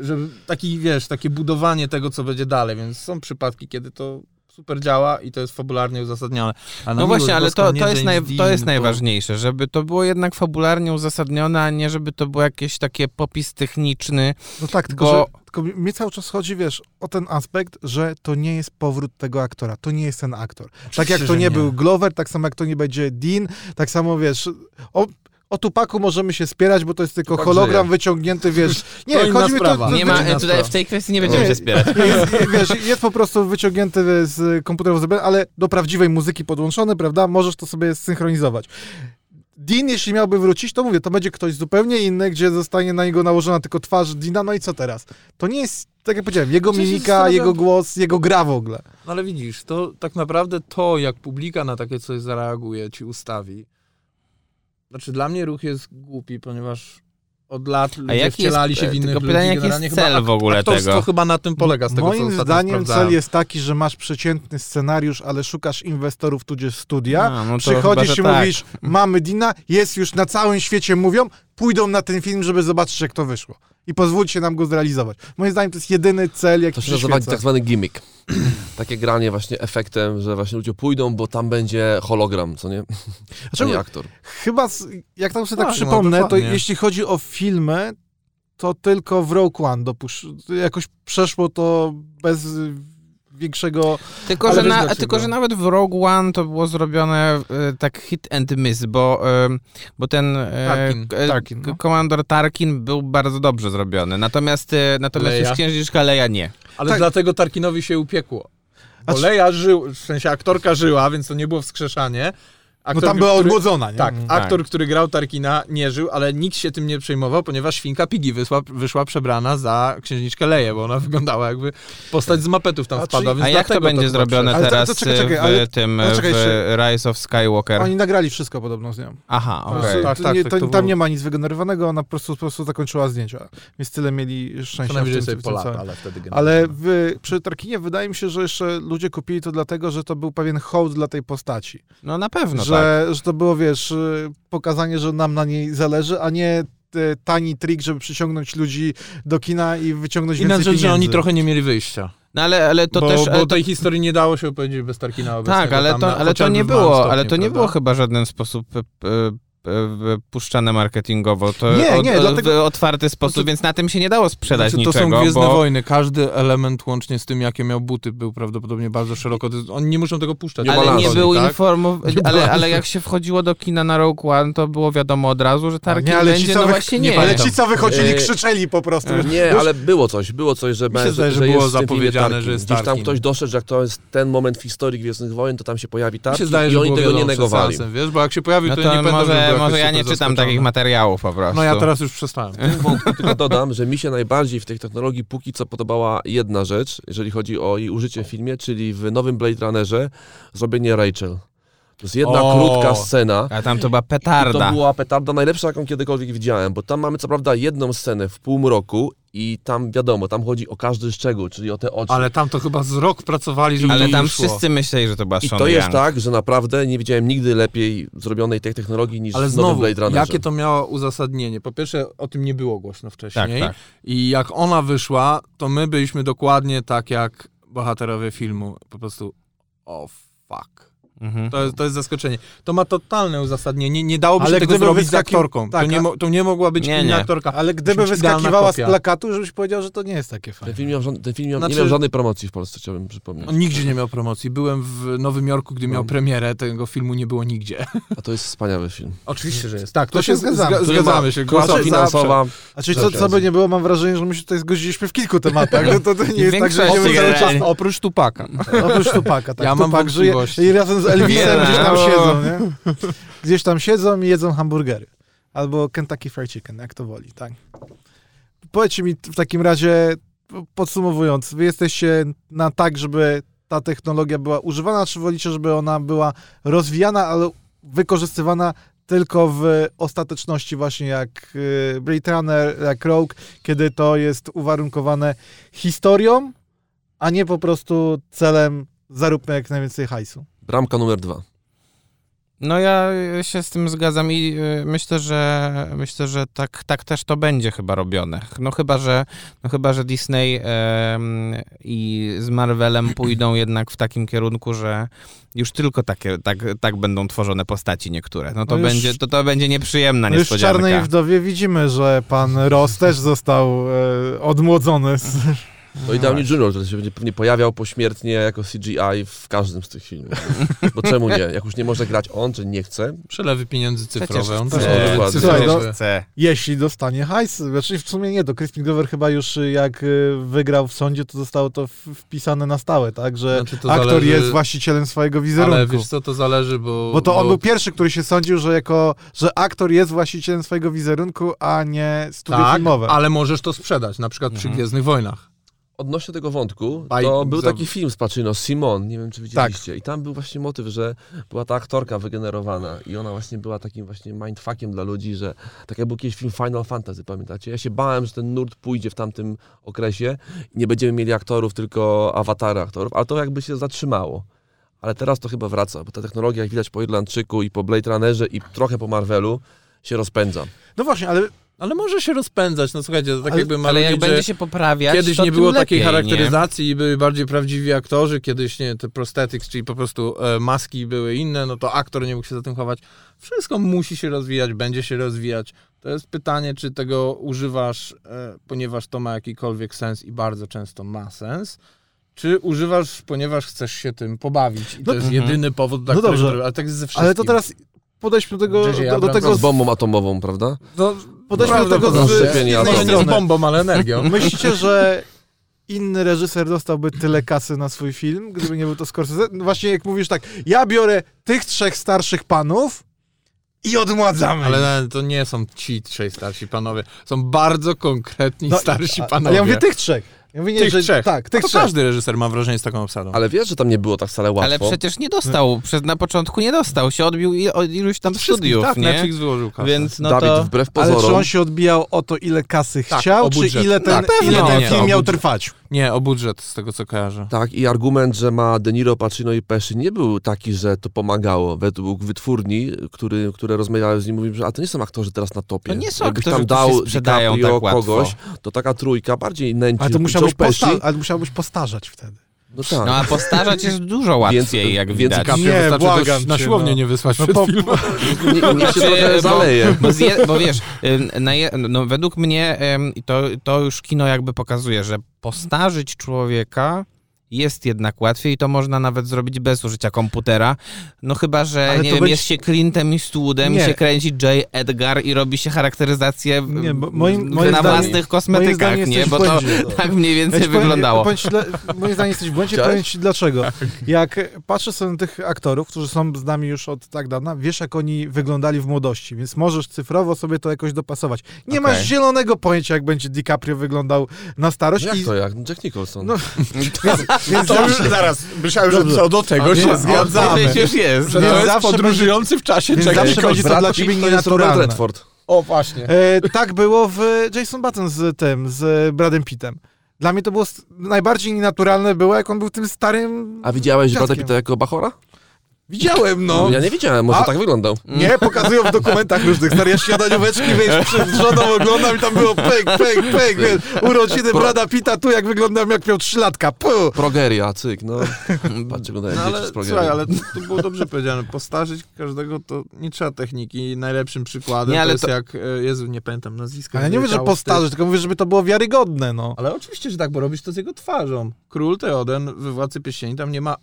żeby taki, wiesz, takie budowanie tego, co będzie dalej, więc są przypadki, kiedy to super działa i to jest fabularnie uzasadnione. No właśnie, ale to, to, jest, naj, to jest najważniejsze, żeby to było jednak fabularnie uzasadnione, a nie żeby to było jakieś takie popis techniczny. No tak, tylko, Bo- że, tylko mnie cały czas chodzi, wiesz, o ten aspekt, że to nie jest powrót tego aktora, to nie jest ten aktor. tak jak to że nie, nie. był Glover, tak samo jak to nie będzie Dean, tak samo, wiesz, o, o Tupaku możemy się spierać, bo to jest tylko Tupak hologram żyje. wyciągnięty, wiesz, nie, To chodzi mi to, sprawa. to, Nie ma, tutaj w tej kwestii nie będziemy Nie. się spierać. jest, wiesz, jest po prostu wyciągnięty z zrobiony, ale do prawdziwej muzyki podłączony, prawda, możesz to sobie synchronizować. Dean, jeśli miałby wrócić, to mówię, to będzie ktoś zupełnie inny, gdzie zostanie na niego nałożona tylko twarz Dina, no i co teraz? To nie jest, tak jak powiedziałem, jego mimika, jego głos, jego gra w ogóle. No ale widzisz, to tak naprawdę to, jak publika na takie coś zareaguje, ci ustawi. Znaczy dla mnie ruch jest głupi, ponieważ od lat ludzie jaki jest- wcielali się w innych tylko ludzi. pytanie, jaki generalnie jest chyba cel w ogóle aktorstwo tego? chyba na tym polega, z tego co Moim ostatnio zdaniem cel jest taki, że masz przeciętny scenariusz, ale szukasz inwestorów tudzież studia, A, no to przychodzisz chyba, i tak. mówisz, mamy Dina, jest już na całym świecie, mówią, pójdą na ten film, żeby zobaczyć, jak to wyszło. I pozwólcie nam go zrealizować. Moim zdaniem to jest jedyny cel, jaki To się nazywa tak zwany gimmick. Takie granie właśnie efektem, że właśnie ludzie pójdą, bo tam będzie hologram, co nie? A Znaczy, nie aktor. Chyba, z, jak tam sobie tak Tak, no, przypomnę, to dokładnie. jeśli chodzi o filmy, to tylko w Rogue One dopusz- jakoś przeszło to bez większego... Tylko, że, na, tylko, że nawet w Rogue One to było zrobione e, tak hit and miss, bo, e, bo ten e, Tarkin. e, Tarkin, no. komandor Tarkin był bardzo dobrze zrobiony. Natomiast, e, natomiast Leia? już księżniczka Leia nie. Ale Tak. dlatego Tarkinowi się upiekło. Bo A czy- Leia żył, w sensie aktorka żyła, więc to nie było wskrzeszanie. No Aktor, tam była odmłodzona, nie? Tak, Mm. aktor, który grał Tarkina nie żył, ale nikt się tym nie przejmował, ponieważ świnka Piggy wyszła, wyszła przebrana za księżniczkę Leję, bo ona wyglądała jakby postać z mapetów tam A więc A jak to będzie chyba zrobione Ale to- to teraz czekaj, czekaj, w ale- tym czekaj, w jeszcze- Rise of Skywalker? Oni nagrali wszystko podobno z nią. Aha, okej. prostu Tak, to tak, nie, tak, to, to tam było- nie ma nic wygenerowanego, ona po prostu, po prostu zakończyła zdjęcia. Więc tyle mieli Co szczęścia w tym, sobie ale wtedy Ale w, przy Tarkinie wydaje mi się, że jeszcze ludzie kupili to dlatego, że to był pewien hołd dla tej postaci. No na pewno, tak. że, że to było, wiesz, y, pokazanie, że nam na niej zależy, a nie y, tani trik, żeby przyciągnąć ludzi do kina i wyciągnąć Inna więcej rzecz, pieniędzy. że oni trochę nie mieli wyjścia. No ale, ale to bo, też... bo ale to, tej historii nie dało się opowiedzieć bez Tarkina obecnego. tak, ale to, na- ale to nie było, ale to nie prawda? było chyba w żaden sposób e, e, puszczane marketingowo. To Nie, nie, od, dlatego- w otwarty sposób, więc na tym się nie dało sprzedać Znaczy, to niczego, są Gwiezdne bo... Wojny. Każdy element łącznie z tym, jakie miał buty, był prawdopodobnie bardzo szeroko. Oni nie muszą tego puszczać. Nie Ale nie był tak? informowany, ale, ale jak się wchodziło do kina na Rogue One, to było wiadomo od razu, że Tarkin nie, ale ci, będzie, co no wy- właśnie nie, nie. ale ci, co wychodzili, Eee, krzyczeli po prostu. wiesz. Nie, ale było coś, było coś, że, się że, że że było zapowiedziane, że jest Gdzieś tam ktoś doszedł, że jak to jest ten moment w historii Gwiezdnych Wojen, to tam się pojawi zdaje, i oni tego nie negowali. wiesz, bo jak się pojawił, No to, to nie pamiętam, może, ja nie czytam takich materiałów po prostu. No ja teraz już przestałem. Wątku tylko dodam, że mi się najbardziej w tej technologii póki co podobała jedna rzecz, jeżeli chodzi o jej użycie w filmie, czyli w nowym Blade Runnerze zrobienie Rachel. To jest jedna O! krótka scena. A tam to była I petarda. to była petarda najlepsza, jaką kiedykolwiek widziałem, bo tam mamy co prawda jedną scenę w półmroku i tam wiadomo, tam chodzi o każdy szczegół, czyli o te oczy. Ale tam to chyba z rok pracowali, żeby Ale tam wyszło. wszyscy myśleli, że to była I Sean to jest Young. tak, że naprawdę nie widziałem nigdy lepiej zrobionej tej technologii niż Ale znowu, Blade Runnerze. jakie to miało uzasadnienie? Po pierwsze, o tym nie było głośno Tak, wcześniej. tak. I jak ona wyszła, to my byliśmy dokładnie tak jak bohaterowie filmu. Po prostu, o fuck. Mhm. To jest, to jest zaskoczenie. To ma totalne uzasadnienie. Nie dałoby Ale się tego zrobić z aktorką. tak, to, nie to nie mogła być Nie, inna nie. aktorka. Ale gdyby wyskakiwała z plakatu, żebyś powiedział, że to nie jest takie Ten fajne. film, miał, ten film miał, Znaczy- nie miał żadnej promocji w Polsce, chciałbym przypomnieć. On nigdzie nie miał promocji. Byłem w Nowym Jorku, gdy miał No. premierę. Tego filmu nie było nigdzie. A to jest wspaniały film. Oczywiście, że jest. Tak, To się zgadzamy. zga- zgadzamy się. Klasa finansowa. A czyli co, co by nie było, mam wrażenie, że my się tutaj zgodziliśmy w kilku tematach. No to, to nie jest tak, że. Oprócz Tupaka. Oprócz Tupaka, tak. Ja mam Tupak żyje i razem z Elvisem Nie, gdzieś tam no. siedzą, nie? Gdzieś tam siedzą i jedzą hamburgery. Albo Kentucky Fried Chicken, jak to woli, tak. Powiedzcie mi w takim razie, podsumowując, wy jesteście na tak, żeby ta technologia była używana, czy wolicie, żeby ona była rozwijana, ale wykorzystywana tylko w ostateczności właśnie jak y, Blade Runner, jak Rogue, kiedy to jest uwarunkowane historią, a nie po prostu celem zaróbmy jak najwięcej hajsu. Bramka numer dwa. No ja się z tym zgadzam i y, myślę, że myślę, że tak, tak też to będzie chyba robione. No chyba, że, no chyba, że Disney i z Marvelem pójdą jednak w takim kierunku, że już tylko takie, tak, tak będą tworzone postaci niektóre. No to, No już- będzie, to, to będzie nieprzyjemna No już w niespodzianka. Czarnej Wdowie widzimy, że pan Ross też został e, odmłodzony. Z... To i Downey Jr., który się będzie pewnie pojawiał pośmiertnie jako CGI w każdym z tych filmów. Bo czemu nie? Jak już nie może grać on, czy nie chce, Przelewy pieniędzy cyfrowe. On też chce. Słuchaj, no-. Chce. Jeśli dostanie hajs. Znaczy w sumie nie, to Crispin Glover chyba już y, jak y, wygrał w sądzie, to zostało to wpisane na stałe, tak? Że Znaczy, to aktor zależy- jest właścicielem swojego wizerunku. Ale wiesz co, to zależy, bo... Bo to on był pierwszy, który się sądził, że jako, że aktor jest właścicielem swojego wizerunku, a nie studio tak, filmowe. ale możesz to sprzedać, na przykład przy Mhm. Gwiezdnych Wojnach. Odnośnie tego wątku, Baj- to był za- taki film z Pacino, Simon, nie wiem czy widzieliście. I tam był właśnie motyw, że była ta aktorka wygenerowana i ona właśnie była takim właśnie mindfuckiem dla ludzi, że tak jak był kiedyś film Final Fantasy, pamiętacie? Ja się bałem, że ten nurt pójdzie w tamtym okresie i nie będziemy mieli aktorów, tylko awatary aktorów, ale to jakby się zatrzymało. Ale teraz to chyba wraca, bo ta technologia, jak widać po Irlandczyku i po Blade Runnerze i trochę po Marvelu, się rozpędza. No właśnie, ale Ale może się rozpędzać, no słuchajcie, to tak Ale- jakby mamy Ale jak będzie się poprawiać, Kiedyś to nie tym było lepiej, takiej nie? charakteryzacji i były bardziej prawdziwi aktorzy, kiedyś nie, te prosthetics, czyli po prostu e, maski były inne, no to aktor nie mógł się za tym chować. Wszystko musi się rozwijać, będzie się rozwijać. To jest pytanie, czy tego używasz, e, ponieważ to ma jakikolwiek sens i bardzo często ma sens, czy używasz, ponieważ chcesz się tym pobawić. I to No- jest Mhm. jedyny powód, dla No którego... dobrze. Ale tak jest ze wszystkim. Ale to teraz podejdźmy do tego, do, do tego Z bombą atomową, prawda? no, podejdźmy do tego z, z z bombą, ale energią. Myślicie, że inny reżyser dostałby tyle kasy na swój film, gdyby nie był to Scorsese? No właśnie jak mówisz tak, ja biorę tych trzech starszych panów i odmładzamy. ich. Ale to nie są ci trzej starsi panowie. Są bardzo konkretni No, starsi a- panowie. Ale ja mówię tych trzech. Ja mówię nie, Tych że, trzech. Tak, to tych trzech. każdy reżyser ma wrażenie z taką obsadą. Ale wiesz, że tam nie było tak wcale łatwo. Ale przecież nie dostał, przez, na początku nie dostał, się odbił i, od iluś tam studiów, tak, nie? Netflix wyłożył kasę. Więc no Dawid, to... wbrew Ale czy pozorom, on się odbijał o to, ile kasy Tak, chciał, czy ile ten, pewno. ile ten Nie, film miał trwać? Nie, o budżet, z tego co kojarzę. Tak, i argument, że ma De Niro, Pacino i Pesci nie był taki, że to pomagało. Według wytwórni, który, które rozmawiały z nim, mówił, że a to nie są aktorzy teraz na topie. To nie są Jakbyś aktorzy, tam którzy dał się sprzedają DiCaprio tak łatwo. kogoś, to taka trójka bardziej nęci. Ale to musiałbyś, posta- ale musiałbyś postarzać wtedy. No tak. No a postarzać jest dużo łatwiej, Więc- jak więc widać. DiCaprio- Nie, Wystarczy błagam na cię, siłownię no. nie wysłać No po- filmem. Nie, niech się Znaczy, trochę bo- zaleje. Bo, zje, bo wiesz, na je, no, według mnie to, to już kino jakby pokazuje, że postarzyć człowieka jest jednak łatwiej i to można nawet zrobić bez użycia komputera. No chyba, że Ale nie wiem, będzie- jest się Clintem i Stwoodem, Nie. się kręci J. Edgar i robi się charakteryzację w, Nie, bo moim- moim na własnych kosmetykach, nie? Bo to błędzie. tak mniej Ja więcej powiem- wyglądało. powiem ci dla, moim zdaniem jesteś w błędzie, powiem ci dlaczego. Jak patrzę sobie na tych aktorów, którzy są z nami już od tak dawna, wiesz jak oni wyglądali w młodości, więc możesz cyfrowo sobie to jakoś dopasować. Nie Okej. masz zielonego pojęcia, jak będzie DiCaprio wyglądał na starość. Jak i, to, jak Jack Nicholson. No, więc To już zaraz, myślałem, Dobrze. co do tego się zgadzamy. Już jest. Że to jest podróżujący w czasie Jack zawsze to dla ciebie nienaturalne. O, właśnie. E, tak było w Jason Button z tym, z Bradem Pittem. Dla mnie to było najbardziej nienaturalne było, jak on był tym starym... A widziałeś Brada. Pitta jako Bachora? Widziałem, no. Ja nie widziałem, może A- tak wyglądał. Nie, pokazują w dokumentach różnych. Stary, ja śniadanióweczki, wiesz, przed żoną oglądam i tam było pek, pek, pek, wiesz, urodziny Pro- Brada Pitta, tu jak wyglądam, jak miał trzylatka, puh. Progeria, cyk, no. Patrzcie, oglądają No dzieci ale z progerii. słuchaj, ale to, to było dobrze powiedziane. Postarzyć każdego to nie trzeba techniki. Najlepszym przykładem Nie, to ale jest to- jak, e, Jezu, nie pamiętam nazwiska. Ale ja nie mówię, że wyleciało postarzy, wstyd. tylko mówię, żeby to było wiarygodne, no. Ale oczywiście, że tak, bo robisz to z jego twarzą. Król Teoden we Władcy Pierścieni, tam nie ma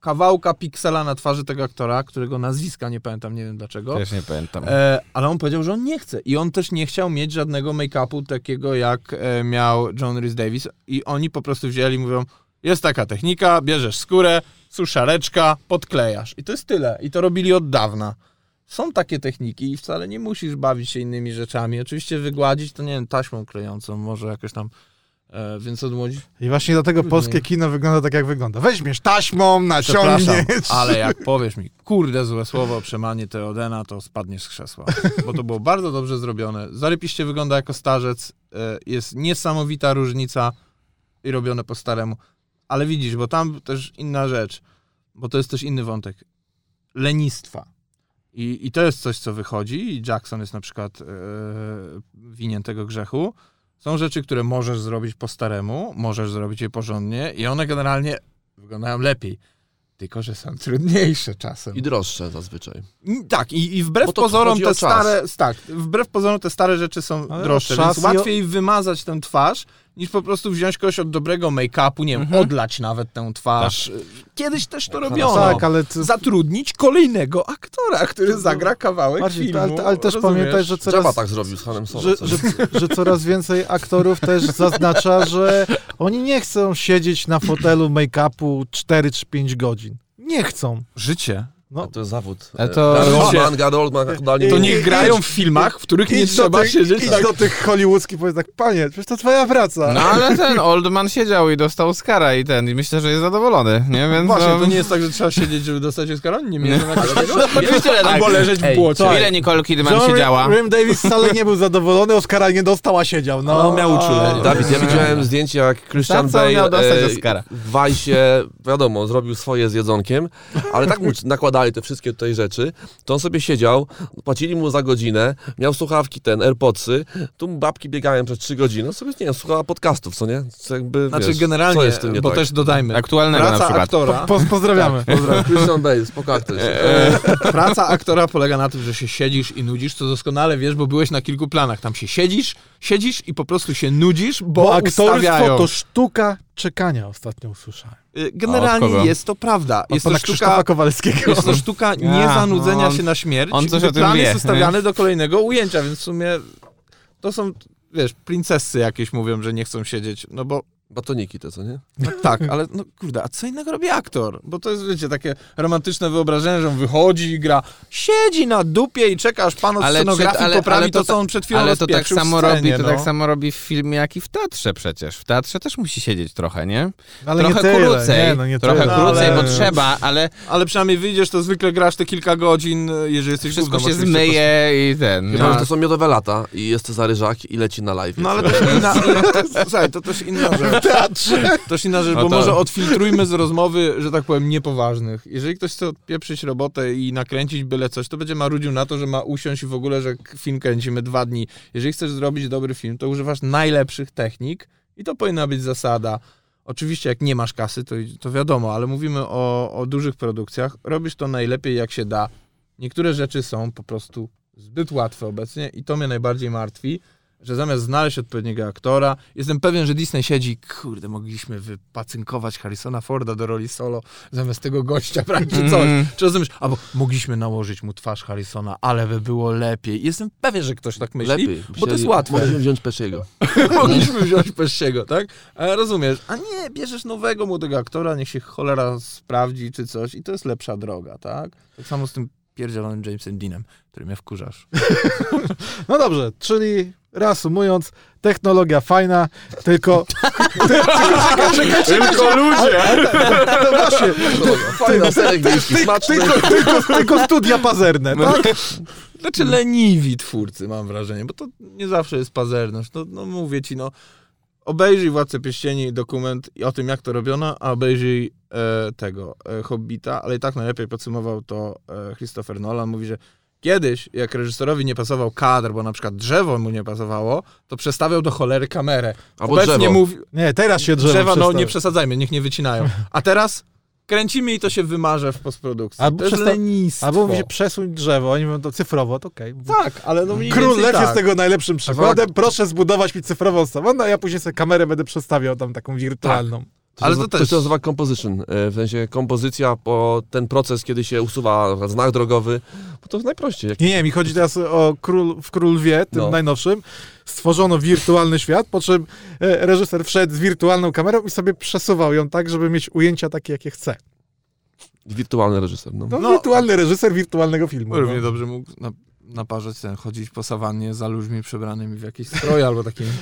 kawałka piksela na twarzy tego aktora, którego nazwiska nie pamiętam, nie wiem dlaczego. Też nie pamiętam. E, ale on powiedział, że on nie chce. I on też nie chciał mieć żadnego make-upu takiego, jak e, miał John Rhys Davis. I oni po prostu wzięli i mówią, jest taka technika, bierzesz skórę, suszareczka, podklejasz. I to jest tyle. I to robili od dawna. Są takie techniki i wcale nie musisz bawić się innymi rzeczami. Oczywiście wygładzić to, nie wiem, taśmą klejącą, może jakoś tam, e, więc odmłodzić. I właśnie dlatego polskie kino wygląda tak, jak wygląda. Weźmiesz taśmą, naciągniesz. ale jak powiesz mi, kurde, złe słowo przemanie Teodena, to spadniesz z krzesła. Bo to było bardzo dobrze zrobione. Zarypiście wygląda jako starzec. e, Jest niesamowita różnica i robione po staremu. Ale widzisz, bo tam też inna rzecz, bo to jest też inny wątek. Lenistwa. I, I to jest coś, co wychodzi i Jackson jest na przykład e, winien tego grzechu. Są rzeczy, które możesz zrobić po staremu, możesz zrobić je porządnie i one generalnie wyglądają lepiej. Tylko, że są trudniejsze czasem. I droższe zazwyczaj. Tak, i, i wbrew pozorom te stare, tak, wbrew pozorom te stare rzeczy są Ale droższe, więc i o- łatwiej wymazać tę twarz, niż po prostu wziąć kogoś od dobrego make-upu, nie wiem, Mhm. odlać nawet tę twarz. Kiedyś też to robiono. Tak, ale... Ty... Zatrudnić kolejnego aktora, który zagra kawałek Marcin, filmu. ale, ale też rozumiesz? pamiętaj, że Jabba coraz... tak zrobił z Hanem Solo. że, że, że coraz więcej aktorów też zaznacza, że oni nie chcą siedzieć na fotelu make-upu 4 czy 5 godzin. Nie chcą. Życie. No, To jest zawód. A to- Gary Życie. Oldman, Gary Oldman, aktualnie To niech grają w filmach, w których nie trzeba tych, siedzieć idź tak. do tych hollywoodzkich powiedz tak, panie, przecież to twoja praca. No ale ten Oldman siedział i dostał Oscara i ten, i myślę, że jest zadowolony, nie? Więc Właśnie, no, to nie jest tak, że trzeba siedzieć, żeby dostać Oscara? Nie każdego. Oczywiście, tak. Albo leżeć w błocie. Ile Nicole Kidman John siedziała? Rim, Davis wcale nie był zadowolony, Oscara nie dostał, a siedział. No, No, miał uczulenie. Dawid, ja widziałem zdjęcie, jak Christian miał Bale dostać e, Oscara? w Wajsie, wiadomo, zrobił swoje z jedzonkiem, ale tak mu nakładali układali te wszystkie tutaj rzeczy, to on sobie siedział, płacili mu za godzinę, miał słuchawki ten, AirPodsy, tu babki biegają przez trzy godziny, on sobie, nie wiem, słuchała podcastów, co nie? Co jakby, Znaczy wiesz, generalnie, co jest w tym nie bo tak? też dodajmy, Aktualnego na praca przykład. aktora, Po, pozdrawiamy. Pozdrawiam, Christian Bale, spoko aktor jest. e, praca aktora polega na tym, że się siedzisz i nudzisz, co doskonale wiesz, bo byłeś na kilku planach. Tam się siedzisz, siedzisz i po prostu się nudzisz, bo, Bo aktorstwo ustawiają. to sztuka czekania, ostatnio usłyszałem. Y, Generalnie jest to prawda. Od Jest to sztuka Kowalskiego. Jest to sztuka Ja, niezanudzenia on- się na śmierć. on coś o tym plan wie, jest ustawiany nie? do kolejnego ujęcia, więc w sumie to są, wiesz, princessy jakieś mówią, że nie chcą siedzieć, no bo Batoniki te, co nie? no tak, ale no kurde, a co innego robi aktor? Bo to jest, wiecie, takie romantyczne wyobrażenie, że on wychodzi i gra, siedzi na dupie i czeka, aż pan od Ale scenografii ale- poprawi ale to to, co on przed chwilą Ale to tak samo scenie, robi, to no. tak samo robi w filmie, jak i w teatrze przecież. W teatrze też musi siedzieć trochę, nie? Ale trochę nie tyle, krócej. Nie, no nie trochę tyle. krócej, ale- bo trzeba, ale Ale przynajmniej wyjdziesz, to zwykle grasz te kilka godzin, jeżeli jesteś wszystko główną się zmyje i ten. Chyba, No. że to są miodowe lata i jest Cezary Żak i leci na live. No ale to jest inna, inna, słuchaj, to też inna rzecz. Teatrze. To jest inna rzecz, No bo to- może odfiltrujmy z rozmowy, że tak powiem, niepoważnych. Jeżeli ktoś chce odpieprzyć robotę i nakręcić byle coś, to będzie marudził na to, że ma usiąść i w ogóle, że film kręcimy dwa dni. Jeżeli chcesz zrobić dobry film, to używasz najlepszych technik i to powinna być zasada. Oczywiście jak nie masz kasy, to, to wiadomo, ale mówimy o, o dużych produkcjach. Robisz to najlepiej jak się da. Niektóre rzeczy są po prostu zbyt łatwe obecnie i to mnie najbardziej martwi, że zamiast znaleźć odpowiedniego aktora, jestem pewien, że Disney siedzi, kurde, mogliśmy wypacynkować Harrisona Forda do roli solo zamiast tego gościa, prawda, czy coś. Mm. Czy rozumiesz? Albo mogliśmy nałożyć mu twarz Harrisona, ale by było lepiej. Jestem pewien, że ktoś tak myśli, Lepiej. bo to jest łatwe. Mogliśmy wziąć Pesciego. mogliśmy wziąć Pessiego, tak? A rozumiesz? A nie, bierzesz nowego młodego aktora, niech się cholera sprawdzi, czy coś i to jest lepsza droga, tak? Tak samo z tym pierdzielonym Jamesem Deanem, który mnie wkurzasz. No dobrze, czyli reasumując, technologia fajna, tylko... Tylko ludzie! No właśnie, Fajna, serek wiejski, ty, smaczny. tylko, tylko, tylko studia pazerne, tak? Znaczy leniwi twórcy, mam wrażenie, bo to nie zawsze jest pazerność. No, no mówię ci, no obejrzyj Władcę Pierścieni dokument i o tym, jak to robiono, a obejrzyj e, tego e, Hobbita, ale i tak najlepiej podsumował to e, Christopher Nolan. Mówi, że kiedyś, jak reżyserowi nie pasował kadr, bo na przykład drzewo mu nie pasowało, to przestawiał do cholery kamerę. Albo Obecnie drzewo. mówi, Nie, teraz się drzewo drzewa, no nie przesadzajmy, niech nie wycinają. A teraz kręcimy i to się wymarze w postprodukcji. Albo to jest lenistwo. Albo mówi się przesuń drzewo, oni mówią to cyfrowo, to okej. Tak, ale no mniej Król Lew tak. jest tego najlepszym przykładem. Proszę zbudować mi cyfrową samochód, a ja później sobie kamerę będę przestawiał tam taką wirtualną. To Ale to nazywa- też- się nazywa composition. e, W sensie kompozycja po ten proces, kiedy się usuwa znak drogowy, bo to jest najprościej. Jak Nie, nie, mi chodzi teraz o król, w Król Lwie, tym No. najnowszym. Stworzono wirtualny świat, po czym e, reżyser wszedł z wirtualną kamerą i sobie przesuwał ją tak, żeby mieć ujęcia takie, jakie chce. wirtualny reżyser. No. No, No. wirtualny reżyser wirtualnego filmu. Równie No. dobrze mógł na, naparzać ten, chodzić po sawannie za ludźmi przebranymi w jakieś stroje albo takimi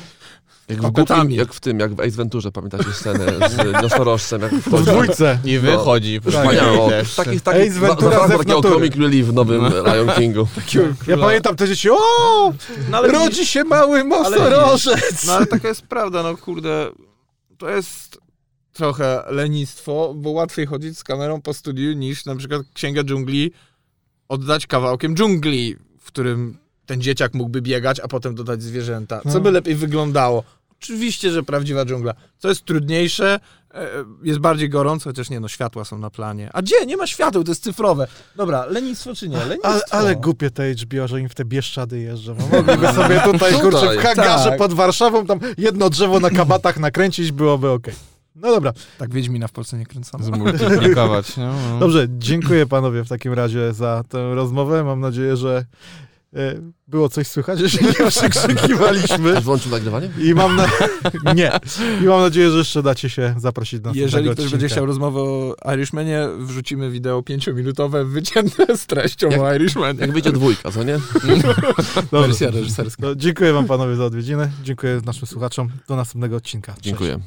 Jak w, głupim, jak w tym, jak w Ace Venturze, pamiętacie scenę z nosorożcem, jak W dwójce. I wychodzi. Tak. Wspaniało. Też. Takich, Ace takich, za, Ventura zabrakło z takiego comic relief w nowym Lion Kingu. Ja pamiętam te dzieci, o, No ale, rodzi się mały nosorożec. no ale taka jest prawda, no kurde, to jest trochę lenistwo, bo łatwiej chodzić z kamerą po studiu niż na przykład Księgę Dżungli oddać kawałkiem dżungli, w którym ten dzieciak mógłby biegać, a potem dodać zwierzęta. Co No. by lepiej wyglądało? Oczywiście, że prawdziwa dżungla. Co jest trudniejsze, e, jest bardziej gorąco, chociaż nie, no światła są na planie. A gdzie? Nie ma świateł, to jest cyfrowe. Dobra, lenistwo czy nie? Lenistwo. Ale, ale głupie te HBO, że im w te Bieszczady jeżdżą. Mogliby sobie tutaj, kurczę, w hangarze tak. pod Warszawą tam jedno drzewo na kabatach nakręcić, byłoby okej. No dobra. Tak Wiedźmina w Polsce nie kręcono. Zmultiplikować. No, no. Dobrze, dziękuję panowie w takim razie za tę rozmowę. Mam nadzieję, że e, było coś słychać, jeśli nie przekrzykiwaliśmy. Włączył nagrywanie? I mam, na... nie. I mam nadzieję, że jeszcze dacie się zaprosić do Jeżeli ktoś odcinka. będzie chciał rozmowę o Irishmanie, wrzucimy wideo pięciominutowe wycięte z treścią Jak- o Irishmanie. Jak wyjdzie dwójka, co nie? Dobrze. Wersja reżyserska. No, dziękuję wam panowie za odwiedziny. Dziękuję naszym słuchaczom. Do następnego odcinka. Cześć. Dziękuję.